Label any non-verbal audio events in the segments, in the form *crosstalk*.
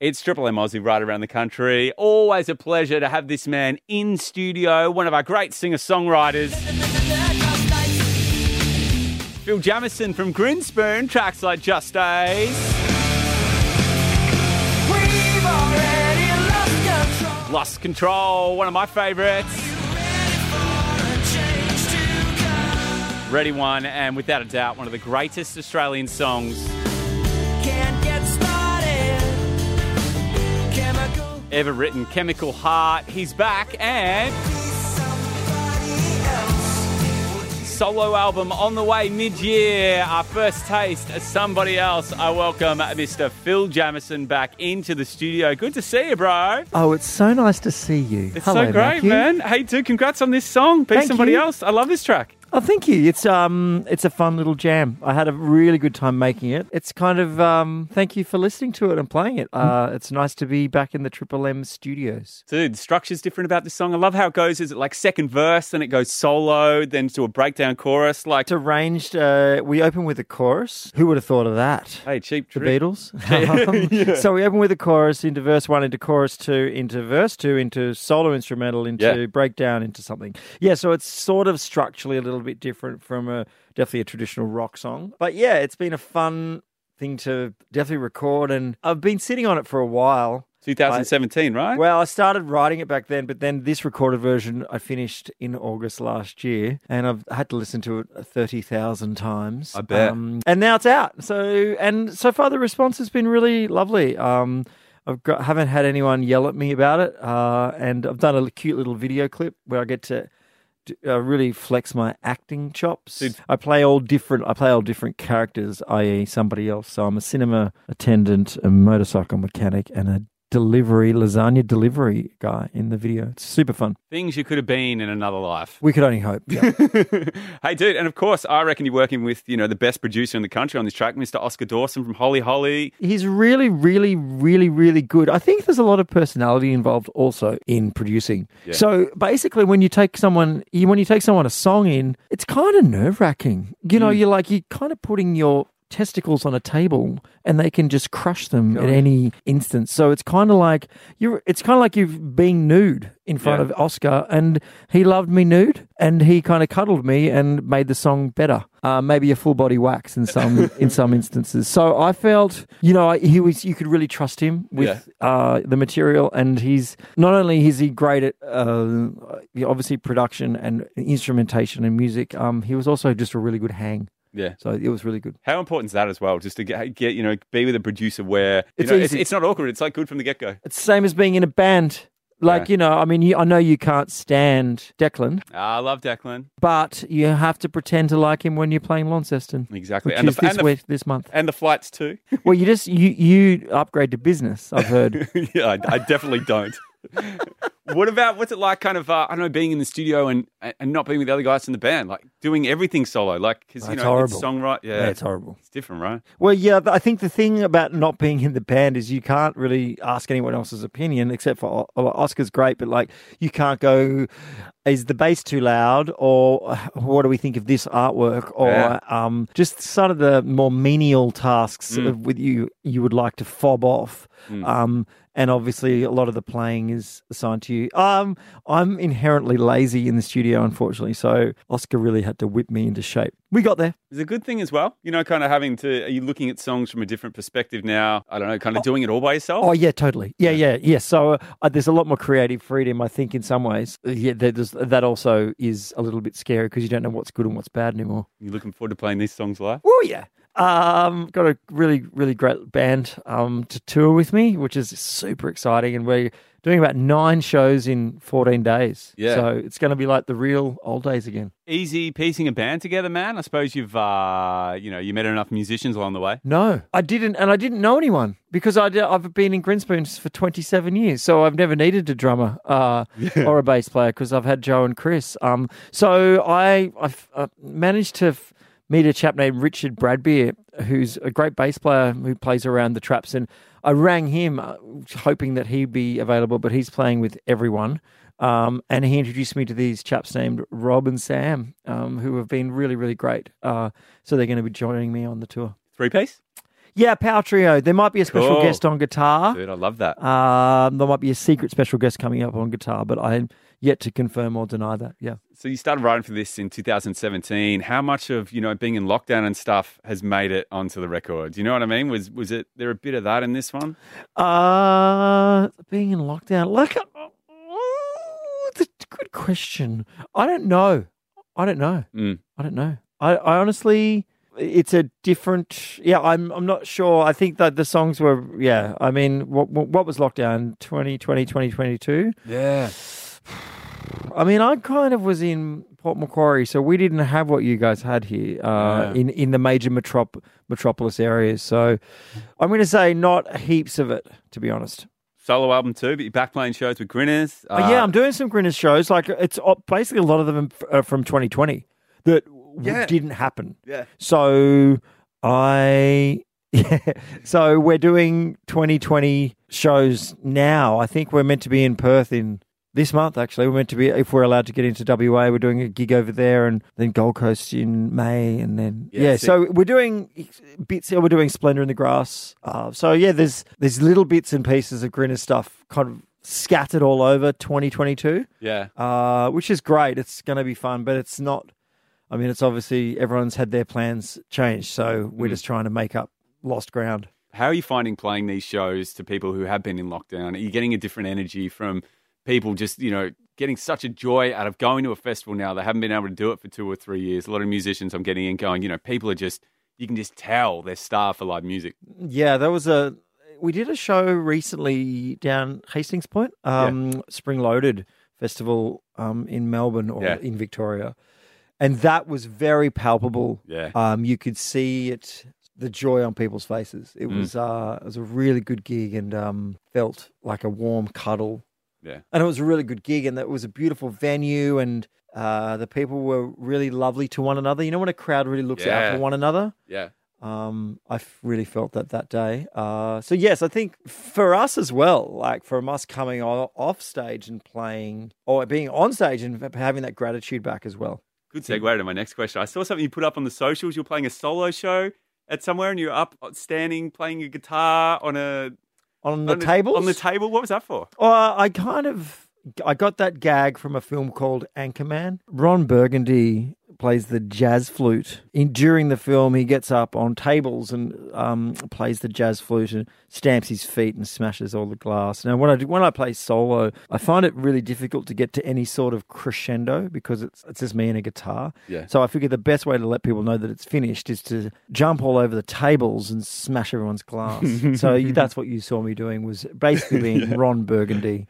It's Triple M Aussie right around the country. Always a pleasure to have this man in studio, one of our great singer songwriters. Phil Jamieson from Grinspoon, tracks like Just Ace. Lost Control, one of my favourites. Ready One, and without a doubt, one of the greatest Australian songs ever written. Chemical Heart, he's back, and solo album on the way mid-year. Our first taste of somebody else. I welcome Mr. Phil Jamieson back into the studio. Good to see you, bro. Oh, it's so nice to see you. It's Hello, so great, Matthew. man. Hey, dude, congrats on this song. Be Thank somebody you. else. I love this track. Oh, thank you. It's um, it's a fun little jam. I had a really good time making it. It's kind of um, thank you for listening to it and playing it. Uh, it's nice to be back in the Triple M studios. Dude, the structure's different about this song. I love how it goes. Is it like second verse, then it goes solo, then to a breakdown chorus? Like, It's arranged. Uh, we open with a chorus. Who would have thought of that? hey, cheap The. Beatles. *laughs* *laughs* Um, So we open with a chorus into verse one, into chorus two, into verse two, into solo instrumental, into Yeah. breakdown, into something. Yeah, so it's sort of structurally a little bit different from a definitely a traditional rock song. But yeah, it's been a fun thing to definitely record, and I've been sitting on it for a while. 2017, right? Well, I started writing it back then, but then this recorded version I finished in August last year, and I've had to listen to it thirty thousand times. I bet. Um, and now it's out. So, and so far the response has been really lovely. Um, I've got haven't had anyone yell at me about it, uh, and I've done a cute little video clip where I get to. D- Uh, really flex my acting chops. Dude. I play all different. I play all different characters, i.e., somebody else. So I'm a cinema attendant, a motorcycle mechanic, and a delivery lasagna delivery guy in the video. It's super fun. Things you could have been in another life. We could only hope. Yeah. *laughs* hey, dude, and of course, I reckon you're working with you know the best producer in the country on this track, Mr. Oscar Dawson from Holy Holy. He's really, really, really, really good. I think there's a lot of personality involved also in producing. Yeah. So basically, when you take someone, you, when you take someone a song in, it's kind of nerve wracking. You know, mm. you're like you're kind of putting your testicles on a table and they can just crush them at any instance so it's kind of like you're it's kind of like you've being nude in front Yeah. of oscar and he loved me nude and he kind of cuddled me and made the song better. Uh, maybe a full body wax in some *laughs* in some instances. So i felt you know he was you could really trust him with uh, the material and he's not only is he great at uh, obviously production and instrumentation and music um, he was also just a really good hang Yeah. so it was really good How important is that as well? Just to get, get you know, be with a producer where you It's know, it's, easy. it's not awkward. It's like good from the get go. It's the same as being in a band. Like, Yeah. you know, I mean, you, I know you can't stand Declan, ah, I love Declan. but you have to pretend to like him when you're playing Launceston. Exactly. And the, this and, the, week, this month. and the flights too. *laughs* Well, you just, you, you upgrade to business, I've heard. *laughs* yeah, I, I definitely don't. *laughs* what about what's it like? Kind of, uh, I don't know, being in the studio and and not being with the other guys in the band, like doing everything solo, like because you know horrible. it's songwrite. Yeah, it's horrible. it's different, right? Well, yeah, I think the thing about not being in the band is you can't really ask anyone else's opinion except for Oscar's great, but like you can't go, is the bass too loud or what do we think of this artwork or Yeah. um, just sort of the more menial tasks Mm. of with you you would like to fob off. Um, and obviously, a lot of the playing is assigned to you. Um, I'm inherently lazy in the studio, unfortunately. So Oscar really had to whip me into shape. We got there. It's a good thing as well. You know, kind of having to. Are you looking at songs from a different perspective now? I don't know, kind of doing it all by yourself. Oh yeah, totally. Yeah, yeah, yeah. So uh, there's a lot more creative freedom, I think, in some ways. Uh, Yeah, that also is a little bit scary because you don't know what's good and what's bad anymore. You're looking forward to playing these songs live. Oh yeah. Um, got a really, really great band um, to tour with me, which is super exciting, and we're doing about nine shows in 14 days. Yeah. So it's going to be like the real old days again. Easy piecing a band together, man. I suppose you've, uh, you know, you met enough musicians along the way. No, I didn't, and I didn't know anyone because I have been in Grinspoons for 27 years, so I've never needed a drummer uh, or a bass player because I've had Joe and Chris. Um, so I I've uh, managed to f- meet a chap named Richard Bradbeer, who's a great bass player who plays around the traps, and I rang him uh, hoping that he'd be available, but he's playing with everyone. Um, and he introduced me to these chaps named Rob and Sam, um, who have been really, really great. Uh, so they're going to be joining me on the tour. Three piece? Yeah, Power Trio. There might be a special Cool. guest on guitar. Dude, I love that. Um, there might be a secret special guest coming up on guitar, but I'm yet to confirm or deny that. Yeah. So you started writing for this in 2017. How much of you know being in lockdown and stuff has made it onto the record? Do you know what I mean? Was was it there a bit of that in this one? Uh, being in lockdown, like, uh, it's a good question. I don't know. I don't know. Mm. I don't know. I, I honestly, it's a different. Yeah, I'm. I'm not sure. I think that the songs were. Yeah, I mean, what what, what was lockdown? 2020, 2022? Yeah. I mean, I kind of was in Port Macquarie, so we didn't have what you guys had here uh, Yeah. in in the major metrop- metropolis areas. So I'm going to say not heaps of it, to be honest. Solo album too, but you're back playing shows with Grinners. Uh, yeah, I'm doing some Grinners shows. Like it's uh, basically a lot of them are from 2020 that w- Yeah. didn't happen. Yeah. So I. *laughs* Yeah. So we're doing 2020 shows now. I think we're meant to be in Perth in this month, actually. We're meant to be, if we're allowed to get into WA, we're doing a gig over there and then Gold Coast in May. And then, Yeah, yeah. so we're doing bits, we're doing Splendour in the Grass. Uh, so yeah, there's, there's little bits and pieces of Grinner stuff kind of scattered all over 2022 Yeah. uh, which is great. It's going to be fun, but it's not. I mean, it's obviously everyone's had their plans changed, so we're Mm. just trying to make up lost ground. How are you finding playing these shows to people who have been in lockdown? Are you getting a different energy from people just, you know, getting such a joy out of going to a festival now? They haven't been able to do it for two or three years. A lot of musicians I'm getting in going, you know, people are just, you can just tell they're starved for live music. Yeah, there was a. We did a show recently down Hastings Point, um, Spring Loaded Festival um, in Melbourne or Yeah. in Victoria, and that was very palpable. Yeah. Um, you could see it, the joy on people's faces. It Mm. was uh, it was a really good gig and um, felt like a warm cuddle Yeah. and it was a really good gig and it was a beautiful venue and uh, the people were really lovely to one another you know when a crowd really looks out for one another Yeah. um, i f- really felt that that day uh, so yes i think for us as well like from us coming o- off stage and playing or being on stage and having that gratitude back as well Good segue to my next question. I saw something you put up on the socials. You're playing a solo show at somewhere and you're up standing playing a guitar on a on the on tables On the table. What was that for? Uh, I kind of I got that gag from a film called Anchorman. Ron Burgundy plays the jazz flute. In during the film, he gets up on tables and um, plays the jazz flute and stamps his feet and smashes all the glass. Now, when I do, when I play solo, I find it really difficult to get to any sort of crescendo because it's it's just me and a guitar. Yeah. So I figured the best way to let people know that it's finished is to jump all over the tables and smash everyone's glass. *laughs* so that's what you saw me doing was basically being *laughs* Ron Burgundy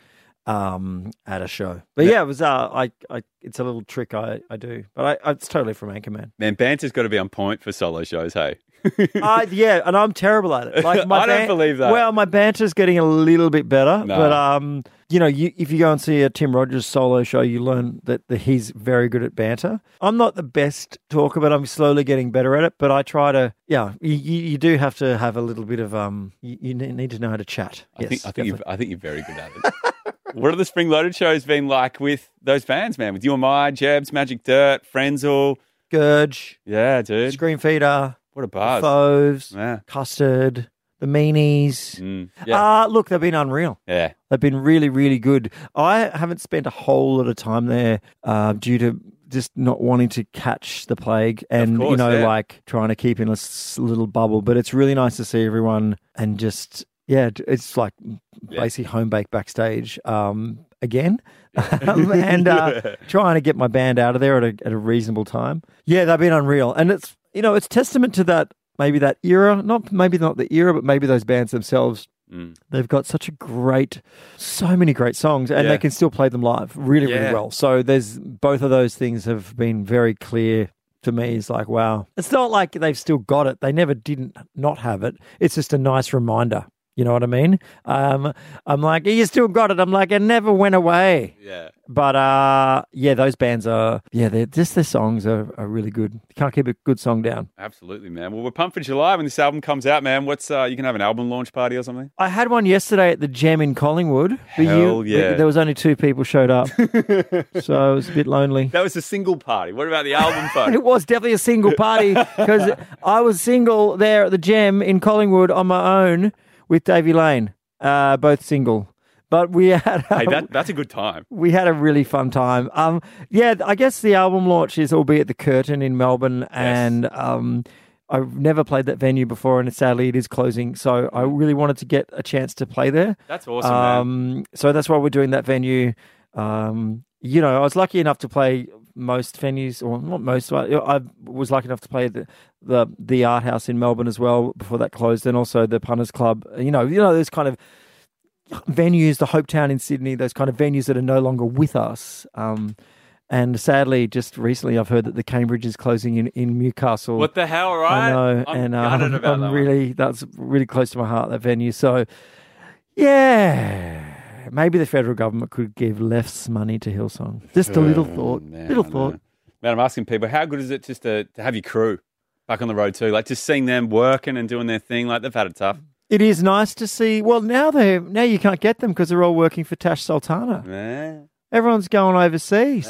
um, at a show. But yeah, it was uh, I, I it's a little trick I, I do, but I, it's totally from Anchorman. Man, banter's got to be on point for solo shows, hey? *laughs* uh, yeah, and I'm terrible at it. *laughs* Like my I don't believe that. Well, my banter's getting a little bit better, No. but um, you know, you, if you go and see a Tim Rogers solo show, you learn that, that he's very good at banter. I'm not the best talker, but I'm slowly getting better at it. But I try to, yeah, you, you, you do have to have a little bit of um, you, you need to know how to chat. I think Yes, I think you're. I think you're very good at it. *laughs* what are the spring loaded shows been like with those bands, man? With you and my Jebs, Magic Dirt, Frenzal. Gurge, Yeah, dude. Screamfeeder, What a buzz. Foes, Yeah. Custard, the Meanies. Mm. Yeah. Uh, look, they've been unreal. yeah. They've been really, really good. I haven't spent a whole lot of time there uh, due to just not wanting to catch the plague and, you know, yeah. like trying to keep in a little bubble. But it's really nice to see everyone and just, yeah, it's like Yeah. basically Homebake backstage um, again. *laughs* Um, and uh, *laughs* trying to get my band out of there at a, at a reasonable time. Yeah, they've been unreal. And it's, you know, it's testament to that, maybe that era, not maybe not the era, but maybe those bands themselves Mm. They've got such a great, so many great songs, and Yeah. they can still play them live really, Yeah. really well. So there's both of those things have been very clear to me. It's like, wow, it's not like they've still got it. They never didn't not have it. It's just a nice reminder. You know what I mean? Um, I'm like, you still got it. I'm like, it never went away. Yeah. But uh, yeah, those bands are yeah, they're just their songs are, are really good. You can't keep a good song down. Absolutely, man. Well, we're pumped for July when this album comes out, man. What's uh, you can have an album launch party or something? I had one yesterday at the Gem in Collingwood. Hell yeah. There was only two people showed up, *laughs* so it was a bit lonely. That was a single party. What about the album *laughs* party? It was definitely a single party because *laughs* I was single there at the Gem in Collingwood on my own with Davey Lane, uh, both single. But we had hey, that, that's a good time. *laughs* we had a really fun time. Um, yeah, I guess the album launch is all be the Curtin in Melbourne, and um, I've never played that venue before, and sadly it is closing. So I really wanted to get a chance to play there. That's awesome, man. Um, so that's why we're doing that venue. Um, you know, I was lucky enough to play most venues, or not most. I was lucky enough to play the the the art house in Melbourne as well before that closed, and also the Punters Club. You know, you know, those kind of venues, the Hopetoun in Sydney, those kind of venues that are no longer with us. Um, and sadly, just recently, I've heard that the Cambridge is closing in, in Newcastle. What the hell, right? I know, I'm and uh, *laughs* I'm, that really that's really close to my heart that venue. So, yeah, maybe the federal government could give less money to Hillsong. Just a little thought, mm, man, little I know. thought. Man, I'm asking people, how good is it just to, to have your crew back on the road too? Like just seeing them working and doing their thing. Like they've had it tough. It is nice to see. Well, now they now you can't get them because they're all working for Tash Sultana. Yeah. Everyone's going overseas.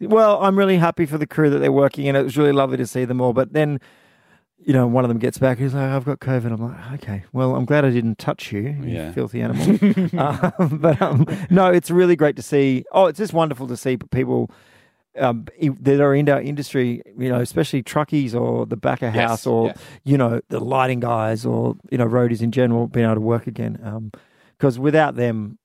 Well, I'm really happy for the crew that they're working, and it was really lovely to see them all. But then, you know, one of them gets back. He's like, "I've got COVID." I'm like, "Okay, well, I'm glad I didn't touch you, you Yeah. filthy animal." *laughs* um, but um, no, it's really great to see. Oh, it's just wonderful to see people um, that are in our industry. You know, especially truckies or the back of Yes, house, or yeah. you know, the lighting guys, or you know, roadies in general, being able to work again. Because without them,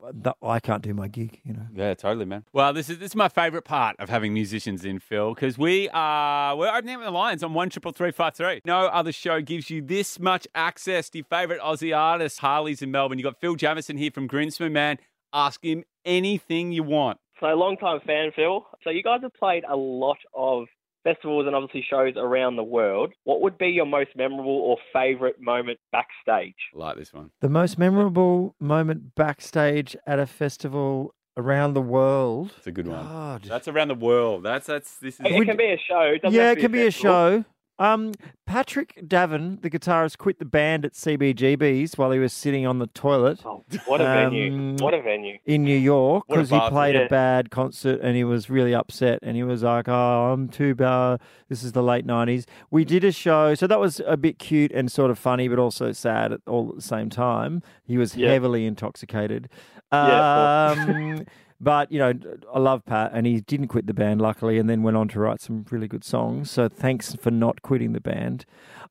I can't do my gig. You know. Yeah, totally, man. Well, this is this is my favourite part of having musicians in, Phil, because we are we're opening up the lines on one triple three five three. No other show gives you this much access to your favourite Aussie artists. Harley's in Melbourne. You got Phil Jamieson here from Grinsman, man. Ask him anything you want. So, long time fan, Phil. So, you guys have played a lot of festivals and obviously shows around the world. What would be your most memorable or favourite moment backstage? Like this one. The most memorable moment backstage at a festival around the world. It's a good one. God. That's around the world. That's that's this is. It, it can be a show. It yeah, it to can be a show. Um, Patrick Davern, the guitarist, quit the band at CBGB's while he was sitting on the toilet Oh, what a venue. Um, What a venue. in New York because he played Yeah. a bad concert and he was really upset and he was like, "Oh, I'm too bad. This is the late '90s." We did a show, so that was a bit cute and sort of funny, but also sad at all at the same time. He was Yeah. heavily intoxicated. Yeah, Um, *laughs* but you know, I love Pat, and he didn't quit the band, luckily, and then went on to write some really good songs. So thanks for not quitting the band.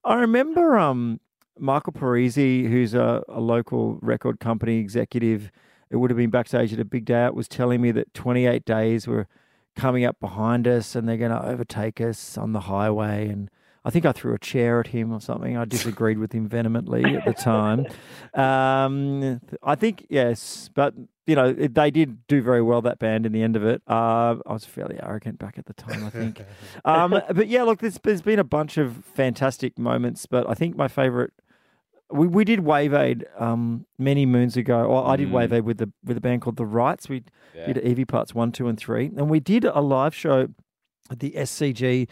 I remember um, Michael Parisi, who's a, a local record company executive. It would have been backstage at a big day out. Was telling me that 28 days were coming up behind us, and they're going to overtake us on the highway. And I think I threw a chair at him or something. I disagreed with him vehemently at the time. *laughs* Um, I think yes, but you know they did do very well that band in the end of it. Uh, I was fairly arrogant back at the time, I think. *laughs* um, but yeah, look, there's, there's been a bunch of fantastic moments, but I think my favourite. We, we did Wave Aid um, many moons ago. Or I did Mm. Wave Aid with the with a band called The Wrights. We Yeah. did Evie Parts one, two, and three, and we did a live show at the SCG.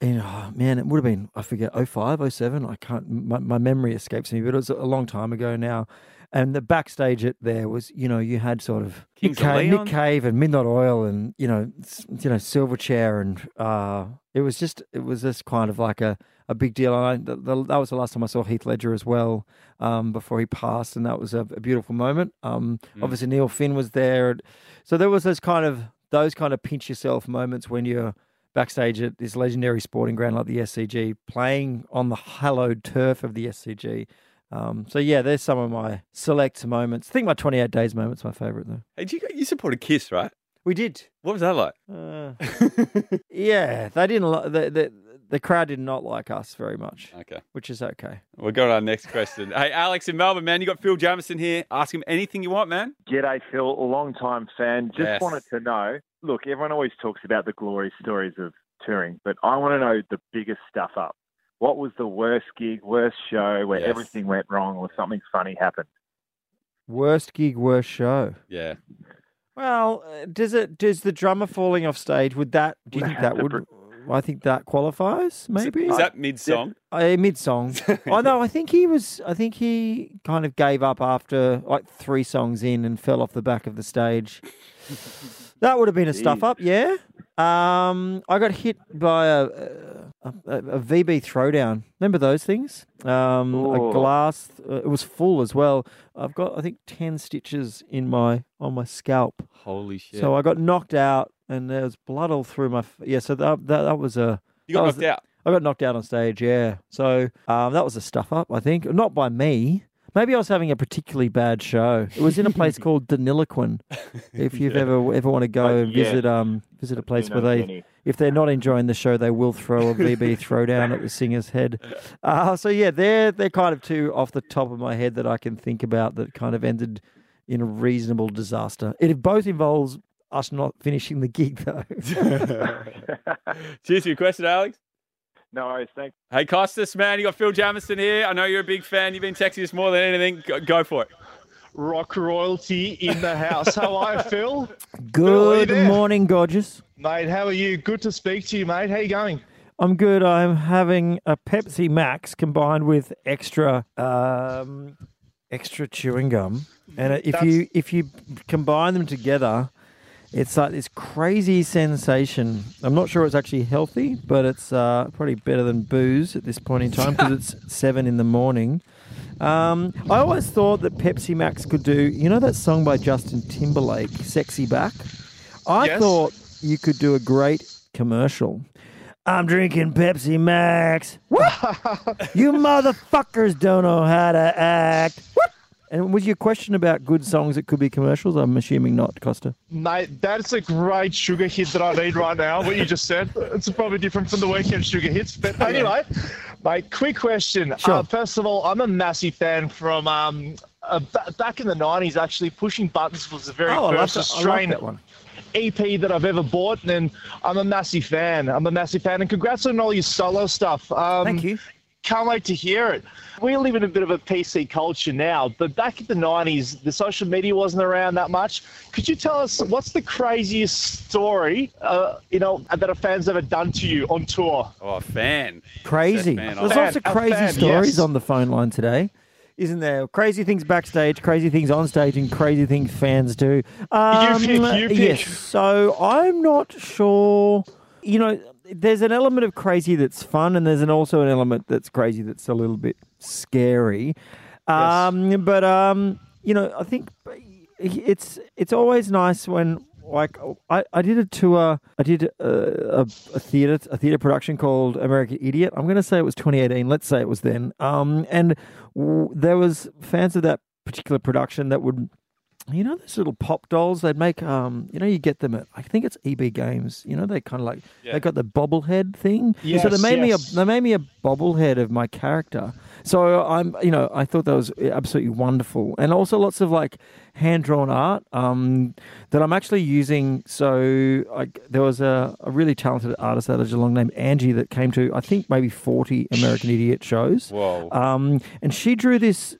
And oh, man, it would have been I forget 05, 07. I can't. My, my memory escapes me, but it was a long time ago now. And the backstage at there was, you know, you had sort of Nick Cave, Nick Cave and Midnight Oil, and you know, you know, Silverchair, and uh, it was just, it was just kind of like a, a big deal. And I, the, the, that was the last time I saw Heath Ledger as well, um, before he passed, and that was a, a beautiful moment. Um, Mm. Obviously, Neil Finn was there, so there was those kind of those kind of pinch yourself moments when you're backstage at this legendary sporting ground like the SCG, playing on the hallowed turf of the SCG. Um, so yeah, there's some of my select moments. I think my 28 days moment's my favourite though. Hey, you, you supported Kiss, right? We did. What was that like? Uh, *laughs* yeah, they didn't. Li- the, the the crowd did not like us very much, okay. which is okay. We'll go to our next question. *laughs* hey, Alex in Melbourne, man. You got Phil Jamieson here. Ask him anything you want, man. G'day, Phil. A long time fan. Just Yes. wanted to know. Look, everyone always talks about the glory stories of touring, but I want to know the biggest stuff up. What was the worst gig, worst show where Yes. everything went wrong or something funny happened? Worst gig, worst show. Yeah. Well, uh, does it? Does the drummer falling off stage? Would that? Do you think that would? *laughs* I think that qualifies. Maybe. Is that mid song? Uh, mid song. *laughs* I know. I think he was. I think he kind of gave up after like three songs in and fell off the back of the stage. *laughs* That would have been a stuff up, yeah. Um, I got hit by a, a, a, VB throwdown. Remember those things? Um, a Oh. glass. Uh, it was full as well. I've got I think ten stitches in my on my scalp. Holy shit. So I got knocked out, and there was blood all through my. F- yeah, so that that, that was a. you got knocked out. I got knocked out on stage, yeah. So um, that was a stuff up, I think. Not by me. Maybe I was having a particularly bad show. It was in a place *laughs* called Deniliquin. If you've Yeah. ever ever want to go Uh, and yeah. visit um visit a place where they if they're not enjoying the show, they will throw a VB *laughs* throwdown at the singer's head. Uh, so yeah, they're they're kind of two off the top of my head that I can think about that kind of ended in a reasonable disaster. It both involves us not finishing the gig though. *laughs* Cheers for your question, Alex. No worries. Thanks. Hey, Costas, man, you got Phil Jamieson here. I know you're a big fan. You've been texting us more than anything. Go, go for it. Rock royalty in the house. How are you, Phil? *laughs* Good there. morning, gorgeous. Mate, how are you? Good to speak to you, mate. How you going? I'm good. I'm having a Pepsi Max combined with extra um, extra chewing gum, and if That's- you if you combine them together, it's like this crazy sensation. I'm not sure it's actually healthy, but it's uh, probably better than booze at this point in time because it's *laughs* seven in the morning. Um, I always thought that Pepsi Max could do, you know, that song by Justin Timberlake, "Sexy Back." I Yes. thought you could do a great commercial. I'm drinking Pepsi Max. *laughs* You motherfuckers don't know how to act. What? And was your question about good songs that could be commercials? I'm assuming not, Costa. Mate, that's a great sugar hit that I need right now, what you just said. It's probably different from the weekend sugar hits. But anyway, mate, quick question. Sure. Uh, first of all, I'm a massive fan from um, uh, ba- back in the 90s, actually. Pushing Buttons was the very Oh, first Australian that one. EP that I've ever bought, and I'm a massive fan. I'm a massive fan, and congrats on all your solo stuff. Um, Thank you. Can't wait to hear it. We live in a bit of a PC culture now, but back in the 90s, the social media wasn't around that much. Could you tell us what's the craziest story, uh, you know, that a fan's ever done to you on tour? Oh, a fan. Crazy. Fan, There's oh. lots of crazy fan, stories yes. on the phone line today. Isn't there? Crazy things backstage, crazy things on stage, and crazy things fans do. Um, pick, you pick. Yes. So I'm not sure. You know, there's an element of crazy that's fun, and there's an also an element that's crazy that's a little bit scary. Um, But um, you know, I think it's it's always nice when like I, I did a tour I did a, a, a theater a theater production called American Idiot. I'm going to say it was 2018 let's say it was then. Um and w- there was fans of that particular production that would you know those little pop dolls? They'd make um you know you get them at I think it's EB Games. You know they kind of like Yeah. they got the bobblehead thing? Yes, so they made yes. me a they made me a bobblehead of my character. So I'm you know I thought that was absolutely wonderful. And also lots of like hand drawn art um that I'm actually using. So I, there was a, a really talented artist out of Geelong named Angie that came to I think maybe 40 American Idiot shows. Whoa. um, and she drew this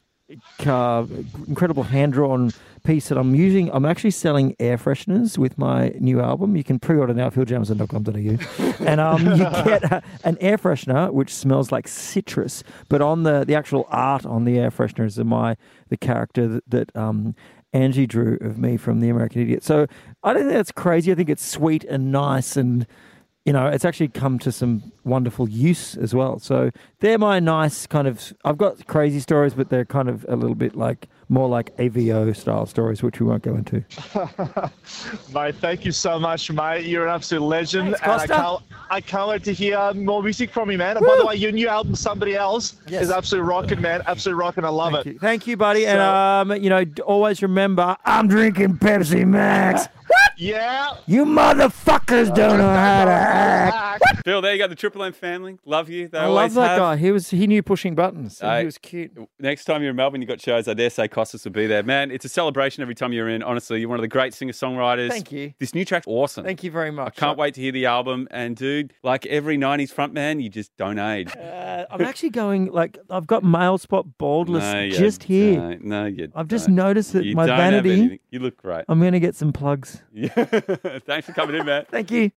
uh, incredible hand drawn piece that I'm using. I'm actually selling air fresheners with my new album. You can pre order now at philjameson.com.au. *laughs* and um, you get a, an air freshener which smells like citrus, but on the, the actual art on the air fresheners is my the character that, that um, Angie drew of me from The American Idiot. So I don't think that's crazy. I think it's sweet and nice and you know, it's actually come to some wonderful use as well. So they're my nice kind of. I've got crazy stories, but they're kind of a little bit like more like AVO style stories, which we won't go into. *laughs* Mate, thank you so much, mate. You're an absolute legend. Thanks, and I can't, I can't wait to hear more music from you, man. And by the way, your new album, Somebody Else, Yes. is absolutely rocking, man. Absolutely rocking. I love Thank it. you, thank you, buddy. and um, you know, always remember, I'm drinking Pepsi Max. *laughs* Yeah. You motherfuckers don't know how to *laughs* act. Phil, there you go. The Triple M family. Love you. They I always love that have. guy. He was he knew pushing buttons. and Hey. he was cute. Next time you're in Melbourne, you got shows. I dare say Costas will be there. Man, it's a celebration every time you're in. Honestly, you're one of the great singer songwriters. Thank you. This new track's awesome. Thank you very much. I can't wait to hear the album. And dude, like every '90s frontman, you just don't age. Uh, I'm actually going like I've got male spot baldness No, you just here. don't. No, you. I've just don't. noticed that You my don't have vanity. anything. You look great. I'm going to get some plugs. Yeah. *laughs* Thanks for coming in, man. Thank you.